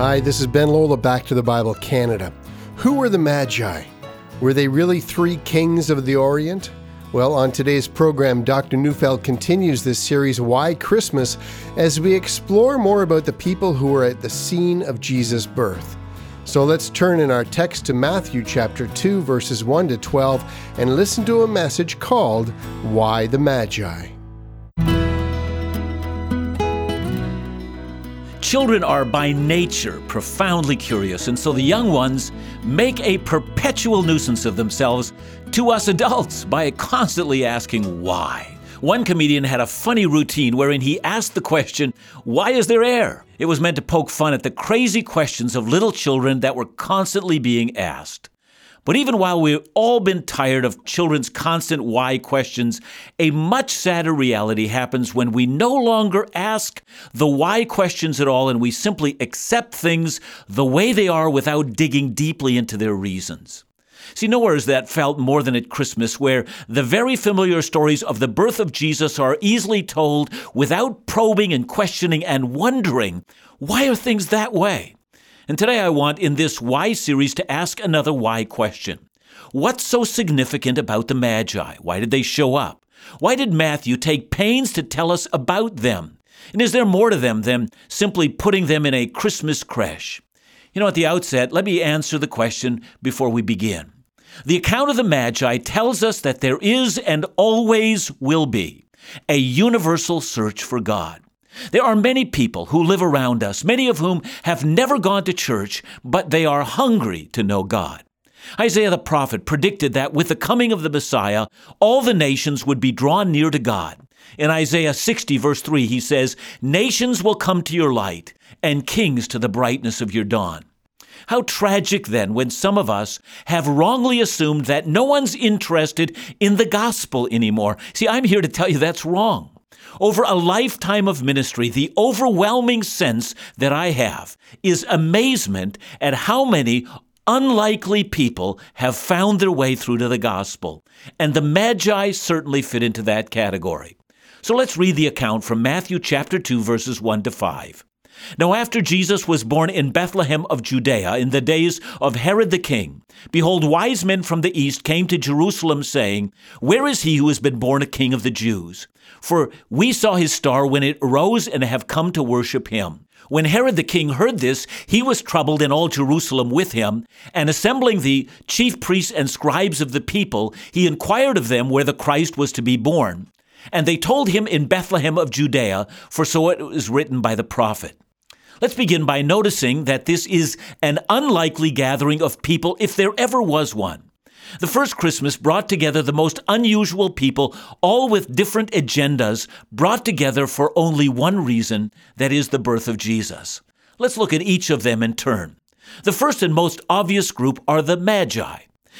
Hi, this is Ben Lola, Back to the Bible Canada. Who were the Magi? Were they really three kings of the Orient? Well, on today's program, Dr. Neufeld continues this series, Why Christmas, as we explore more about the people who were at the scene of Jesus' birth. So let's turn in our text to Matthew chapter 2, verses 1 to 12, and listen to a message called Why the Magi. Children are by nature profoundly curious, and so the young ones make a perpetual nuisance of themselves to us adults by constantly asking why. One comedian had a funny routine wherein he asked the question, Why is there air? It was meant to poke fun at the crazy questions of little children that were constantly being asked. But even while we've all been tired of children's constant why questions, a much sadder reality happens when we no longer ask the why questions at all and we simply accept things the way they are without digging deeply into their reasons. See, nowhere is that felt more than at Christmas, where the very familiar stories of the birth of Jesus are easily told without probing and questioning and wondering why are things that way? And today I want in this Why series to ask another why question. What's so significant about the Magi? Why did they show up? Why did Matthew take pains to tell us about them? And is there more to them than simply putting them in a Christmas creche? You know, at the outset, let me answer the question before we begin. The account of the Magi tells us that there is and always will be a universal search for God. There are many people who live around us, many of whom have never gone to church, but they are hungry to know God. Isaiah the prophet predicted that with the coming of the Messiah, all the nations would be drawn near to God. In Isaiah 60, verse 3, he says, Nations will come to your light, and kings to the brightness of your dawn. How tragic then when some of us have wrongly assumed that no one's interested in the gospel anymore. See, I'm here to tell you that's wrong. Over a lifetime of ministry, the overwhelming sense that I have is amazement at how many unlikely people have found their way through to the gospel. And the Magi certainly fit into that category. So let's read the account from Matthew chapter 2, verses 1 to 5. Now, after Jesus was born in Bethlehem of Judea in the days of Herod the king, behold, wise men from the east came to Jerusalem, saying, Where is he who has been born a king of the Jews? For we saw his star when it arose and have come to worship him. When Herod the king heard this, he was troubled, and all Jerusalem with him. And assembling the chief priests and scribes of the people, he inquired of them where the Christ was to be born. And they told him in Bethlehem of Judea, for so it was written by the prophet. Let's begin by noticing that this is an unlikely gathering of people if there ever was one. The first Christmas brought together the most unusual people, all with different agendas, brought together for only one reason that is, the birth of Jesus. Let's look at each of them in turn. The first and most obvious group are the Magi.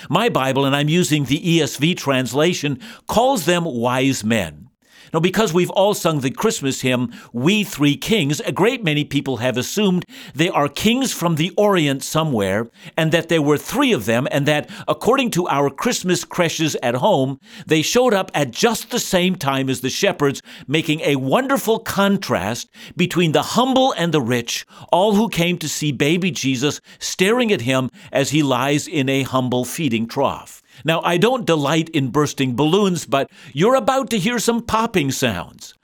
My Bible, and I'm using the ESV translation, calls them wise men. Now, because we've all sung the Christmas hymn, We Three Kings, a great many people have assumed they are kings from the Orient somewhere, and that there were three of them, and that, according to our Christmas creches at home, they showed up at just the same time as the shepherds, making a wonderful contrast between the humble and the rich, all who came to see baby Jesus staring at him as he lies in a humble feeding trough. Now, I don't delight in bursting balloons, but you're about to hear some popping sounds.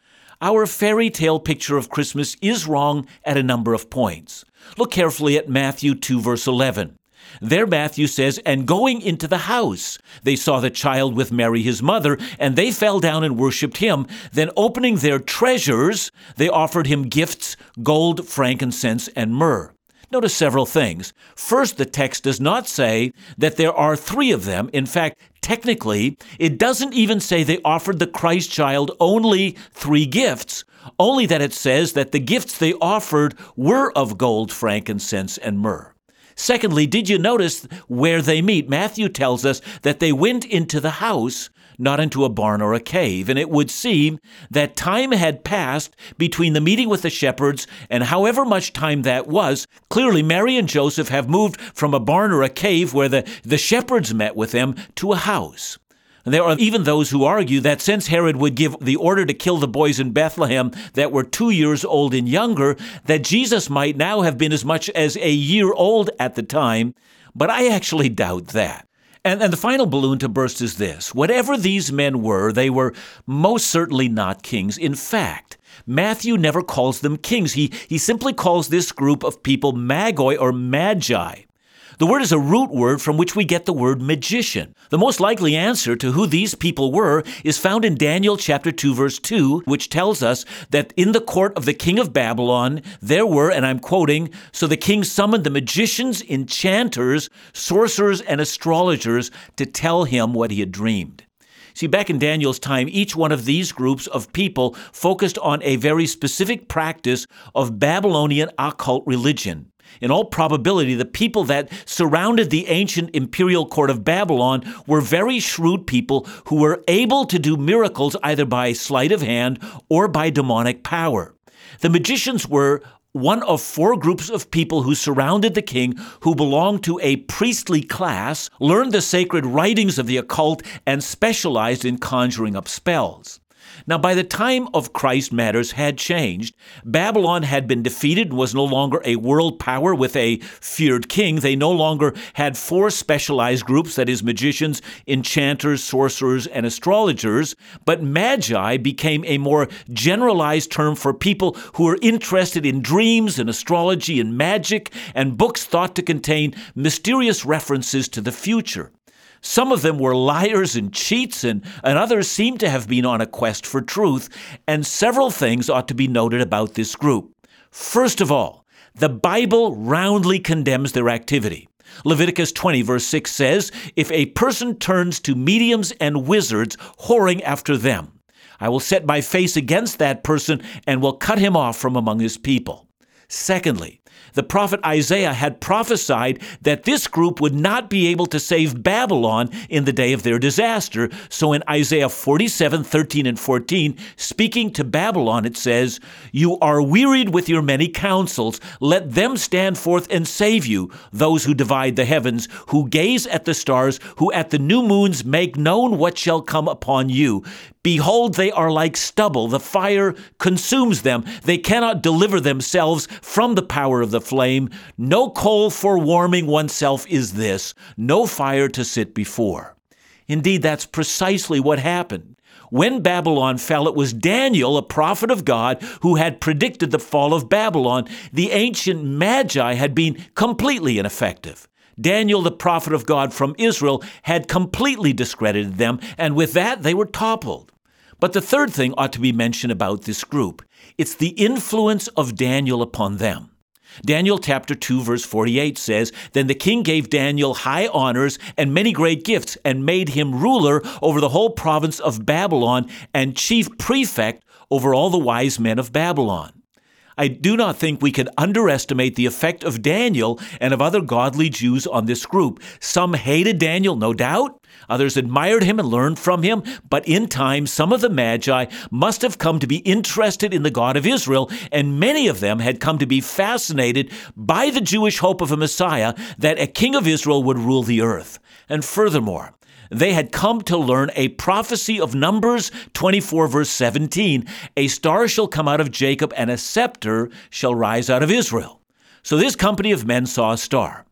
Our fairy tale picture of Christmas is wrong at a number of points. Look carefully at Matthew 2, verse 11. There, Matthew says, And going into the house, they saw the child with Mary his mother, and they fell down and worshipped him. Then, opening their treasures, they offered him gifts gold, frankincense, and myrrh. Notice several things. First, the text does not say that there are three of them. In fact, technically, it doesn't even say they offered the Christ child only three gifts, only that it says that the gifts they offered were of gold, frankincense, and myrrh. Secondly, did you notice where they meet? Matthew tells us that they went into the house not into a barn or a cave. And it would seem that time had passed between the meeting with the shepherds and however much time that was. Clearly, Mary and Joseph have moved from a barn or a cave where the, the shepherds met with them to a house. And there are even those who argue that since Herod would give the order to kill the boys in Bethlehem that were two years old and younger, that Jesus might now have been as much as a year old at the time. But I actually doubt that. And, and the final balloon to burst is this whatever these men were, they were most certainly not kings. In fact, Matthew never calls them kings. He, he simply calls this group of people magoi or magi. The word is a root word from which we get the word magician. The most likely answer to who these people were is found in Daniel chapter 2 verse 2, which tells us that in the court of the king of Babylon there were, and I'm quoting, so the king summoned the magicians, enchanters, sorcerers, and astrologers to tell him what he had dreamed. See, back in Daniel's time, each one of these groups of people focused on a very specific practice of Babylonian occult religion. In all probability, the people that surrounded the ancient imperial court of Babylon were very shrewd people who were able to do miracles either by sleight of hand or by demonic power. The magicians were one of four groups of people who surrounded the king who belonged to a priestly class, learned the sacred writings of the occult, and specialized in conjuring up spells. Now, by the time of Christ, matters had changed. Babylon had been defeated and was no longer a world power with a feared king. They no longer had four specialized groups that is, magicians, enchanters, sorcerers, and astrologers. But magi became a more generalized term for people who were interested in dreams and astrology and magic and books thought to contain mysterious references to the future. Some of them were liars and cheats, and, and others seem to have been on a quest for truth. And several things ought to be noted about this group. First of all, the Bible roundly condemns their activity. Leviticus 20, verse 6 says, If a person turns to mediums and wizards, whoring after them, I will set my face against that person and will cut him off from among his people. Secondly, the prophet Isaiah had prophesied that this group would not be able to save Babylon in the day of their disaster. So in Isaiah 47 13 and 14, speaking to Babylon, it says, You are wearied with your many counsels. Let them stand forth and save you, those who divide the heavens, who gaze at the stars, who at the new moons make known what shall come upon you. Behold, they are like stubble. The fire consumes them. They cannot deliver themselves from the power of the flame. No coal for warming oneself is this, no fire to sit before. Indeed, that's precisely what happened. When Babylon fell, it was Daniel, a prophet of God, who had predicted the fall of Babylon. The ancient Magi had been completely ineffective. Daniel, the prophet of God from Israel, had completely discredited them, and with that they were toppled. But the third thing ought to be mentioned about this group it's the influence of Daniel upon them. Daniel chapter 2 verse 48 says, Then the king gave Daniel high honors and many great gifts and made him ruler over the whole province of Babylon and chief prefect over all the wise men of Babylon. I do not think we can underestimate the effect of Daniel and of other godly Jews on this group. Some hated Daniel, no doubt. Others admired him and learned from him, but in time, some of the Magi must have come to be interested in the God of Israel, and many of them had come to be fascinated by the Jewish hope of a Messiah that a king of Israel would rule the earth. And furthermore, they had come to learn a prophecy of Numbers 24, verse 17 A star shall come out of Jacob, and a scepter shall rise out of Israel. So this company of men saw a star.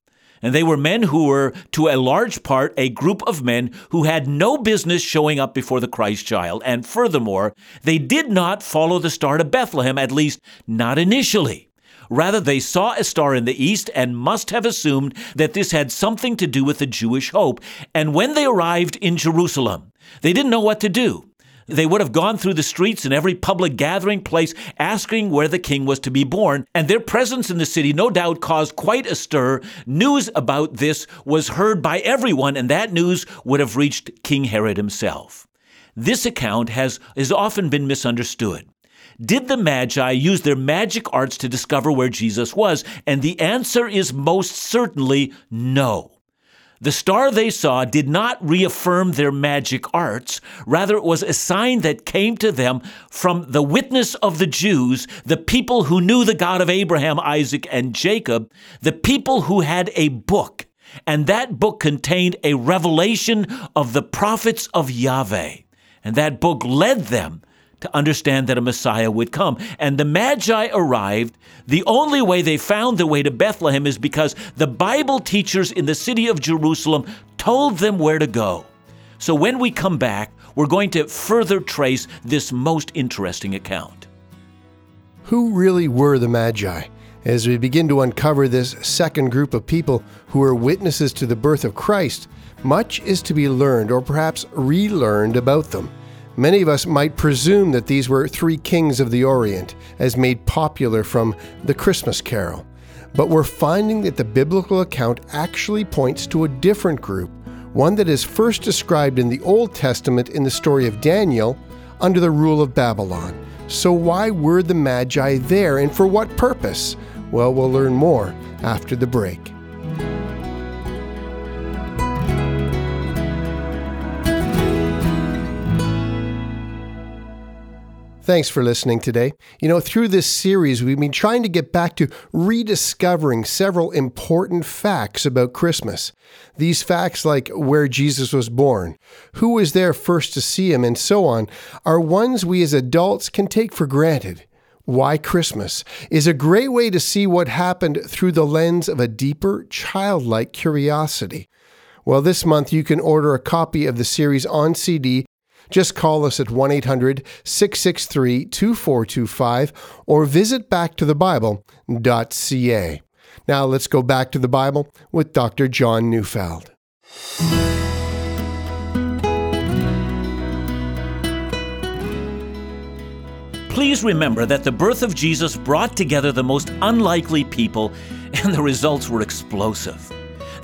And they were men who were, to a large part, a group of men who had no business showing up before the Christ child. And furthermore, they did not follow the star to Bethlehem, at least not initially. Rather, they saw a star in the east and must have assumed that this had something to do with the Jewish hope. And when they arrived in Jerusalem, they didn't know what to do. They would have gone through the streets and every public gathering place asking where the king was to be born, and their presence in the city no doubt caused quite a stir. News about this was heard by everyone, and that news would have reached King Herod himself. This account has, has often been misunderstood. Did the Magi use their magic arts to discover where Jesus was? And the answer is most certainly no. The star they saw did not reaffirm their magic arts. Rather, it was a sign that came to them from the witness of the Jews, the people who knew the God of Abraham, Isaac, and Jacob, the people who had a book. And that book contained a revelation of the prophets of Yahweh. And that book led them to understand that a Messiah would come. And the Magi arrived. The only way they found their way to Bethlehem is because the Bible teachers in the city of Jerusalem told them where to go. So when we come back, we're going to further trace this most interesting account. Who really were the Magi? As we begin to uncover this second group of people who were witnesses to the birth of Christ, much is to be learned or perhaps relearned about them. Many of us might presume that these were three kings of the Orient, as made popular from the Christmas carol. But we're finding that the biblical account actually points to a different group, one that is first described in the Old Testament in the story of Daniel under the rule of Babylon. So, why were the Magi there and for what purpose? Well, we'll learn more after the break. Thanks for listening today. You know, through this series, we've been trying to get back to rediscovering several important facts about Christmas. These facts, like where Jesus was born, who was there first to see him, and so on, are ones we as adults can take for granted. Why Christmas is a great way to see what happened through the lens of a deeper, childlike curiosity. Well, this month you can order a copy of the series on CD just call us at 1 800 663 2425 or visit backtothebible.ca. Now let's go back to the Bible with Dr. John Neufeld. Please remember that the birth of Jesus brought together the most unlikely people, and the results were explosive.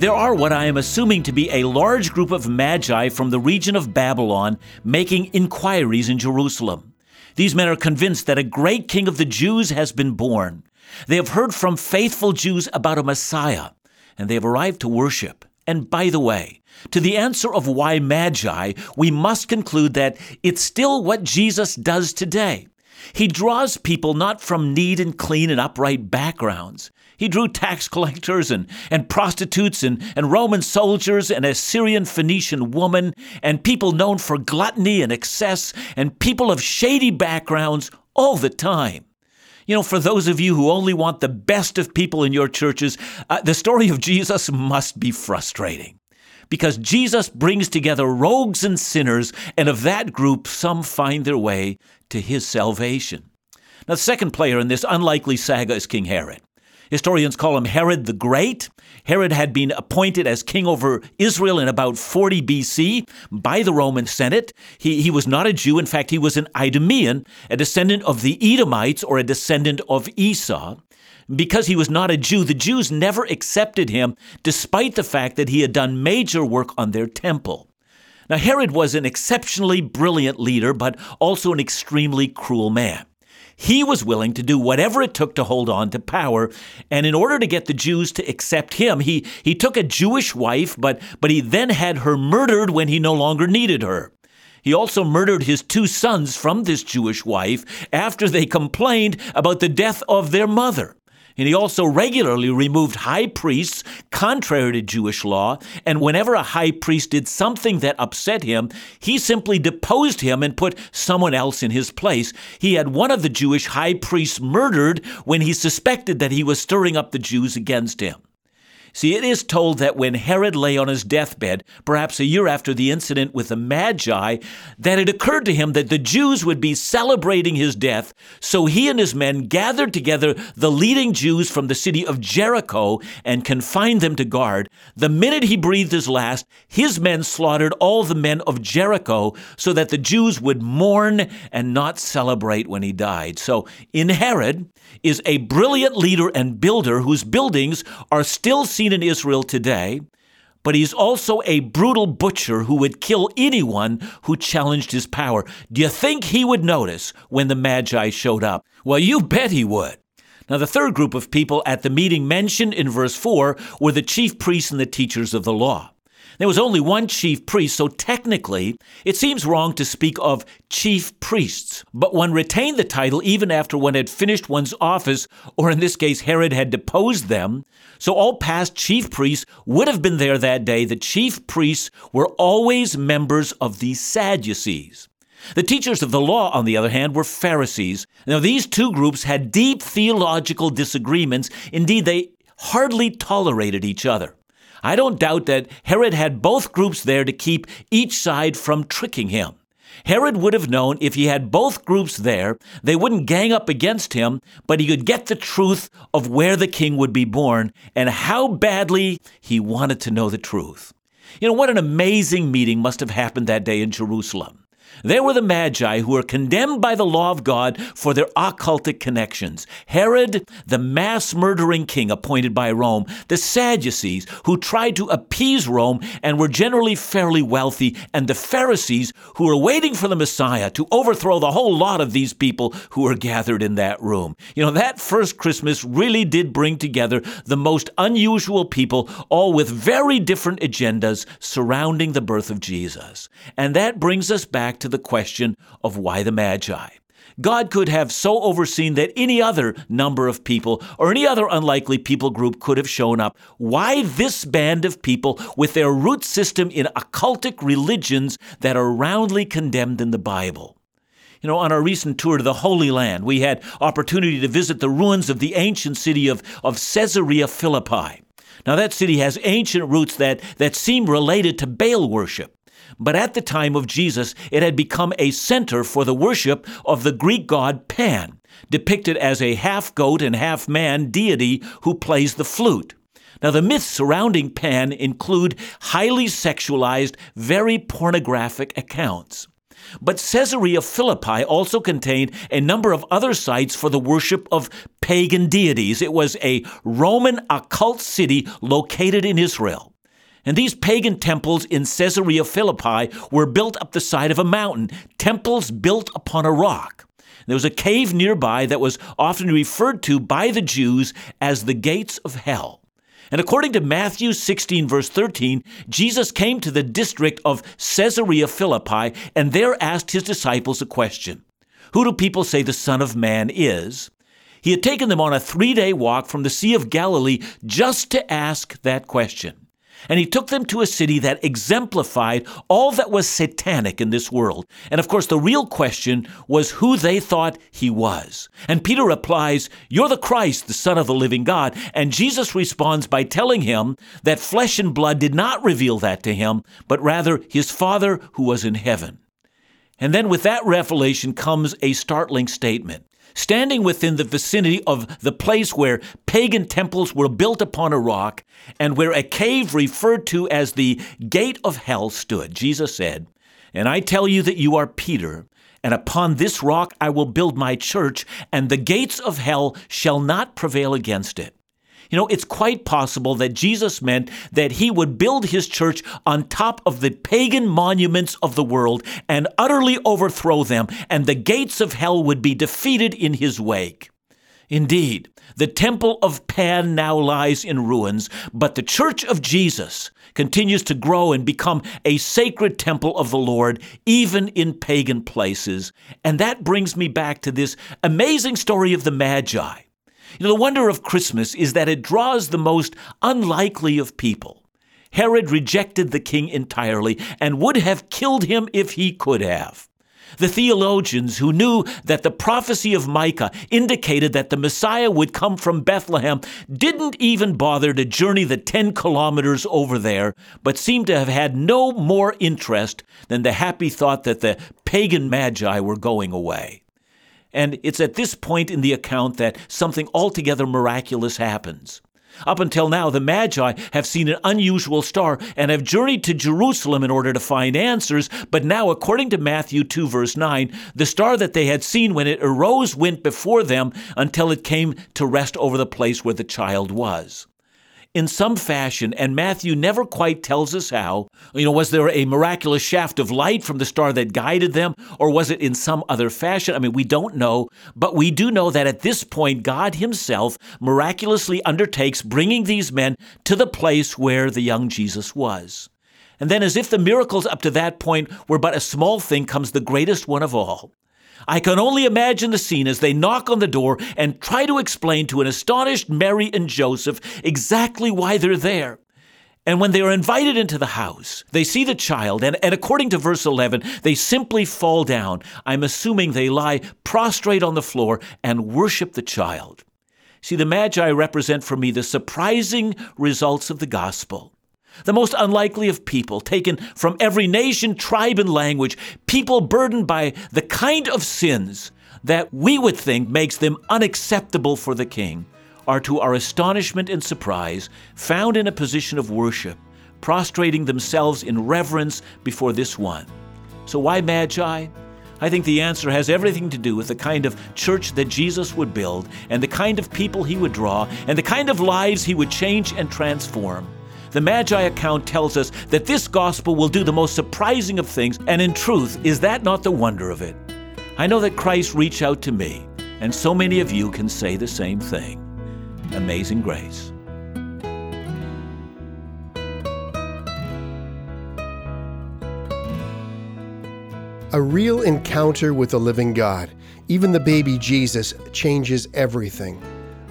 There are what I am assuming to be a large group of magi from the region of Babylon making inquiries in Jerusalem. These men are convinced that a great king of the Jews has been born. They have heard from faithful Jews about a Messiah, and they have arrived to worship. And by the way, to the answer of why magi, we must conclude that it's still what Jesus does today. He draws people not from neat and clean and upright backgrounds. He drew tax collectors and, and prostitutes and, and Roman soldiers and a Syrian Phoenician woman and people known for gluttony and excess and people of shady backgrounds all the time. You know, for those of you who only want the best of people in your churches, uh, the story of Jesus must be frustrating. Because Jesus brings together rogues and sinners, and of that group, some find their way to his salvation. Now, the second player in this unlikely saga is King Herod. Historians call him Herod the Great. Herod had been appointed as king over Israel in about 40 BC by the Roman Senate. He, he was not a Jew. In fact, he was an Idumean, a descendant of the Edomites or a descendant of Esau. Because he was not a Jew, the Jews never accepted him, despite the fact that he had done major work on their temple. Now, Herod was an exceptionally brilliant leader, but also an extremely cruel man. He was willing to do whatever it took to hold on to power. And in order to get the Jews to accept him, he, he took a Jewish wife, but, but he then had her murdered when he no longer needed her. He also murdered his two sons from this Jewish wife after they complained about the death of their mother. And he also regularly removed high priests, contrary to Jewish law. And whenever a high priest did something that upset him, he simply deposed him and put someone else in his place. He had one of the Jewish high priests murdered when he suspected that he was stirring up the Jews against him. See, it is told that when Herod lay on his deathbed, perhaps a year after the incident with the Magi, that it occurred to him that the Jews would be celebrating his death. So he and his men gathered together the leading Jews from the city of Jericho and confined them to guard. The minute he breathed his last, his men slaughtered all the men of Jericho so that the Jews would mourn and not celebrate when he died. So in Herod is a brilliant leader and builder whose buildings are still seen in Israel today, but he's also a brutal butcher who would kill anyone who challenged his power. Do you think he would notice when the Magi showed up? Well, you bet he would. Now, the third group of people at the meeting mentioned in verse 4 were the chief priests and the teachers of the law. There was only one chief priest, so technically, it seems wrong to speak of chief priests. But one retained the title even after one had finished one's office, or in this case, Herod had deposed them. So all past chief priests would have been there that day. The chief priests were always members of the Sadducees. The teachers of the law, on the other hand, were Pharisees. Now, these two groups had deep theological disagreements. Indeed, they hardly tolerated each other. I don't doubt that Herod had both groups there to keep each side from tricking him. Herod would have known if he had both groups there, they wouldn't gang up against him, but he could get the truth of where the king would be born and how badly he wanted to know the truth. You know, what an amazing meeting must have happened that day in Jerusalem. There were the Magi who were condemned by the law of God for their occultic connections. Herod, the mass murdering king appointed by Rome. The Sadducees, who tried to appease Rome and were generally fairly wealthy. And the Pharisees, who were waiting for the Messiah to overthrow the whole lot of these people who were gathered in that room. You know, that first Christmas really did bring together the most unusual people, all with very different agendas surrounding the birth of Jesus. And that brings us back to the question of why the Magi. God could have so overseen that any other number of people or any other unlikely people group could have shown up. Why this band of people with their root system in occultic religions that are roundly condemned in the Bible? You know, on our recent tour to the Holy Land, we had opportunity to visit the ruins of the ancient city of, of Caesarea Philippi. Now, that city has ancient roots that, that seem related to Baal worship. But at the time of Jesus, it had become a center for the worship of the Greek god Pan, depicted as a half goat and half man deity who plays the flute. Now, the myths surrounding Pan include highly sexualized, very pornographic accounts. But Caesarea Philippi also contained a number of other sites for the worship of pagan deities. It was a Roman occult city located in Israel. And these pagan temples in Caesarea Philippi were built up the side of a mountain, temples built upon a rock. There was a cave nearby that was often referred to by the Jews as the gates of hell. And according to Matthew 16, verse 13, Jesus came to the district of Caesarea Philippi and there asked his disciples a question Who do people say the Son of Man is? He had taken them on a three day walk from the Sea of Galilee just to ask that question. And he took them to a city that exemplified all that was satanic in this world. And of course, the real question was who they thought he was. And Peter replies, You're the Christ, the Son of the living God. And Jesus responds by telling him that flesh and blood did not reveal that to him, but rather his Father who was in heaven. And then with that revelation comes a startling statement standing within the vicinity of the place where pagan temples were built upon a rock and where a cave referred to as the gate of hell stood, Jesus said, And I tell you that you are Peter, and upon this rock I will build my church, and the gates of hell shall not prevail against it. You know, it's quite possible that Jesus meant that he would build his church on top of the pagan monuments of the world and utterly overthrow them, and the gates of hell would be defeated in his wake. Indeed, the temple of Pan now lies in ruins, but the church of Jesus continues to grow and become a sacred temple of the Lord, even in pagan places. And that brings me back to this amazing story of the Magi. You know, the wonder of Christmas is that it draws the most unlikely of people. Herod rejected the king entirely and would have killed him if he could have. The theologians who knew that the prophecy of Micah indicated that the Messiah would come from Bethlehem didn't even bother to journey the 10 kilometers over there, but seemed to have had no more interest than the happy thought that the pagan magi were going away. And it's at this point in the account that something altogether miraculous happens. Up until now, the Magi have seen an unusual star and have journeyed to Jerusalem in order to find answers. But now, according to Matthew 2, verse 9, the star that they had seen when it arose went before them until it came to rest over the place where the child was in some fashion, and Matthew never quite tells us how. You know, was there a miraculous shaft of light from the star that guided them, or was it in some other fashion? I mean, we don't know, but we do know that at this point, God Himself miraculously undertakes bringing these men to the place where the young Jesus was. And then, as if the miracles up to that point were but a small thing, comes the greatest one of all. I can only imagine the scene as they knock on the door and try to explain to an astonished Mary and Joseph exactly why they're there. And when they are invited into the house, they see the child, and, and according to verse 11, they simply fall down. I'm assuming they lie prostrate on the floor and worship the child. See, the Magi represent for me the surprising results of the gospel. The most unlikely of people, taken from every nation, tribe, and language, people burdened by the kind of sins that we would think makes them unacceptable for the king, are to our astonishment and surprise found in a position of worship, prostrating themselves in reverence before this one. So, why Magi? I think the answer has everything to do with the kind of church that Jesus would build, and the kind of people he would draw, and the kind of lives he would change and transform. The Magi account tells us that this gospel will do the most surprising of things, and in truth, is that not the wonder of it? I know that Christ reached out to me, and so many of you can say the same thing. Amazing grace. A real encounter with the living God, even the baby Jesus, changes everything.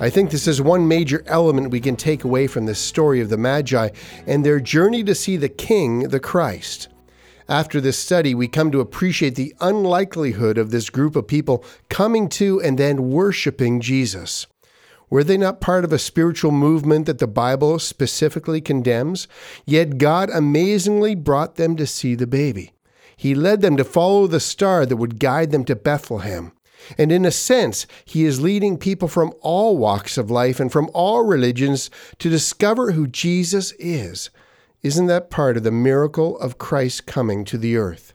I think this is one major element we can take away from this story of the Magi and their journey to see the King, the Christ. After this study, we come to appreciate the unlikelihood of this group of people coming to and then worshiping Jesus. Were they not part of a spiritual movement that the Bible specifically condemns? Yet God amazingly brought them to see the baby. He led them to follow the star that would guide them to Bethlehem. And in a sense, he is leading people from all walks of life and from all religions to discover who Jesus is. Isn't that part of the miracle of Christ coming to the earth?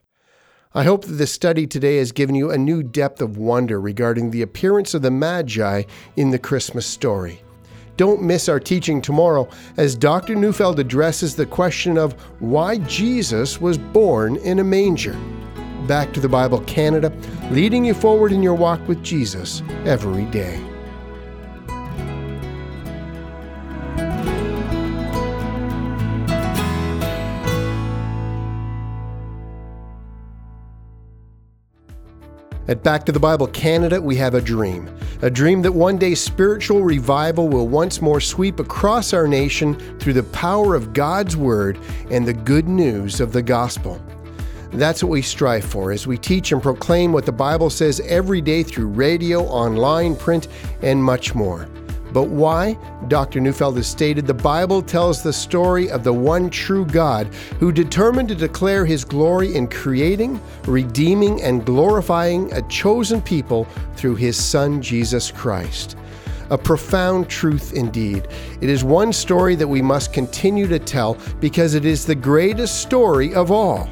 I hope that this study today has given you a new depth of wonder regarding the appearance of the Magi in the Christmas story. Don't miss our teaching tomorrow as Dr. Neufeld addresses the question of why Jesus was born in a manger. Back to the Bible Canada, leading you forward in your walk with Jesus every day. At Back to the Bible Canada, we have a dream. A dream that one day spiritual revival will once more sweep across our nation through the power of God's Word and the good news of the gospel. That's what we strive for as we teach and proclaim what the Bible says every day through radio, online, print, and much more. But why? Dr. Neufeld has stated the Bible tells the story of the one true God who determined to declare his glory in creating, redeeming, and glorifying a chosen people through his Son, Jesus Christ. A profound truth indeed. It is one story that we must continue to tell because it is the greatest story of all.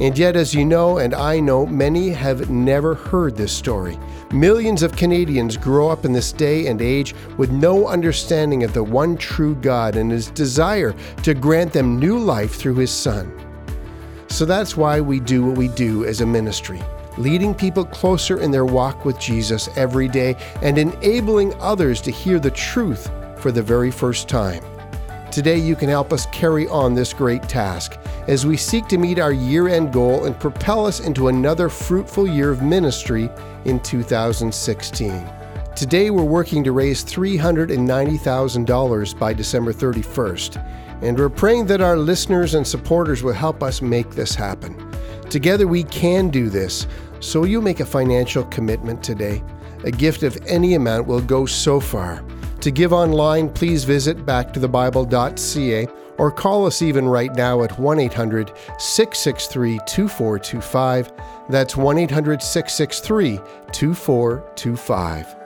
And yet, as you know, and I know, many have never heard this story. Millions of Canadians grow up in this day and age with no understanding of the one true God and his desire to grant them new life through his Son. So that's why we do what we do as a ministry, leading people closer in their walk with Jesus every day and enabling others to hear the truth for the very first time. Today, you can help us carry on this great task as we seek to meet our year end goal and propel us into another fruitful year of ministry in 2016. Today, we're working to raise $390,000 by December 31st, and we're praying that our listeners and supporters will help us make this happen. Together, we can do this, so you make a financial commitment today. A gift of any amount will go so far. To give online, please visit backtothebible.ca or call us even right now at 1 800 663 2425. That's 1 800 663 2425.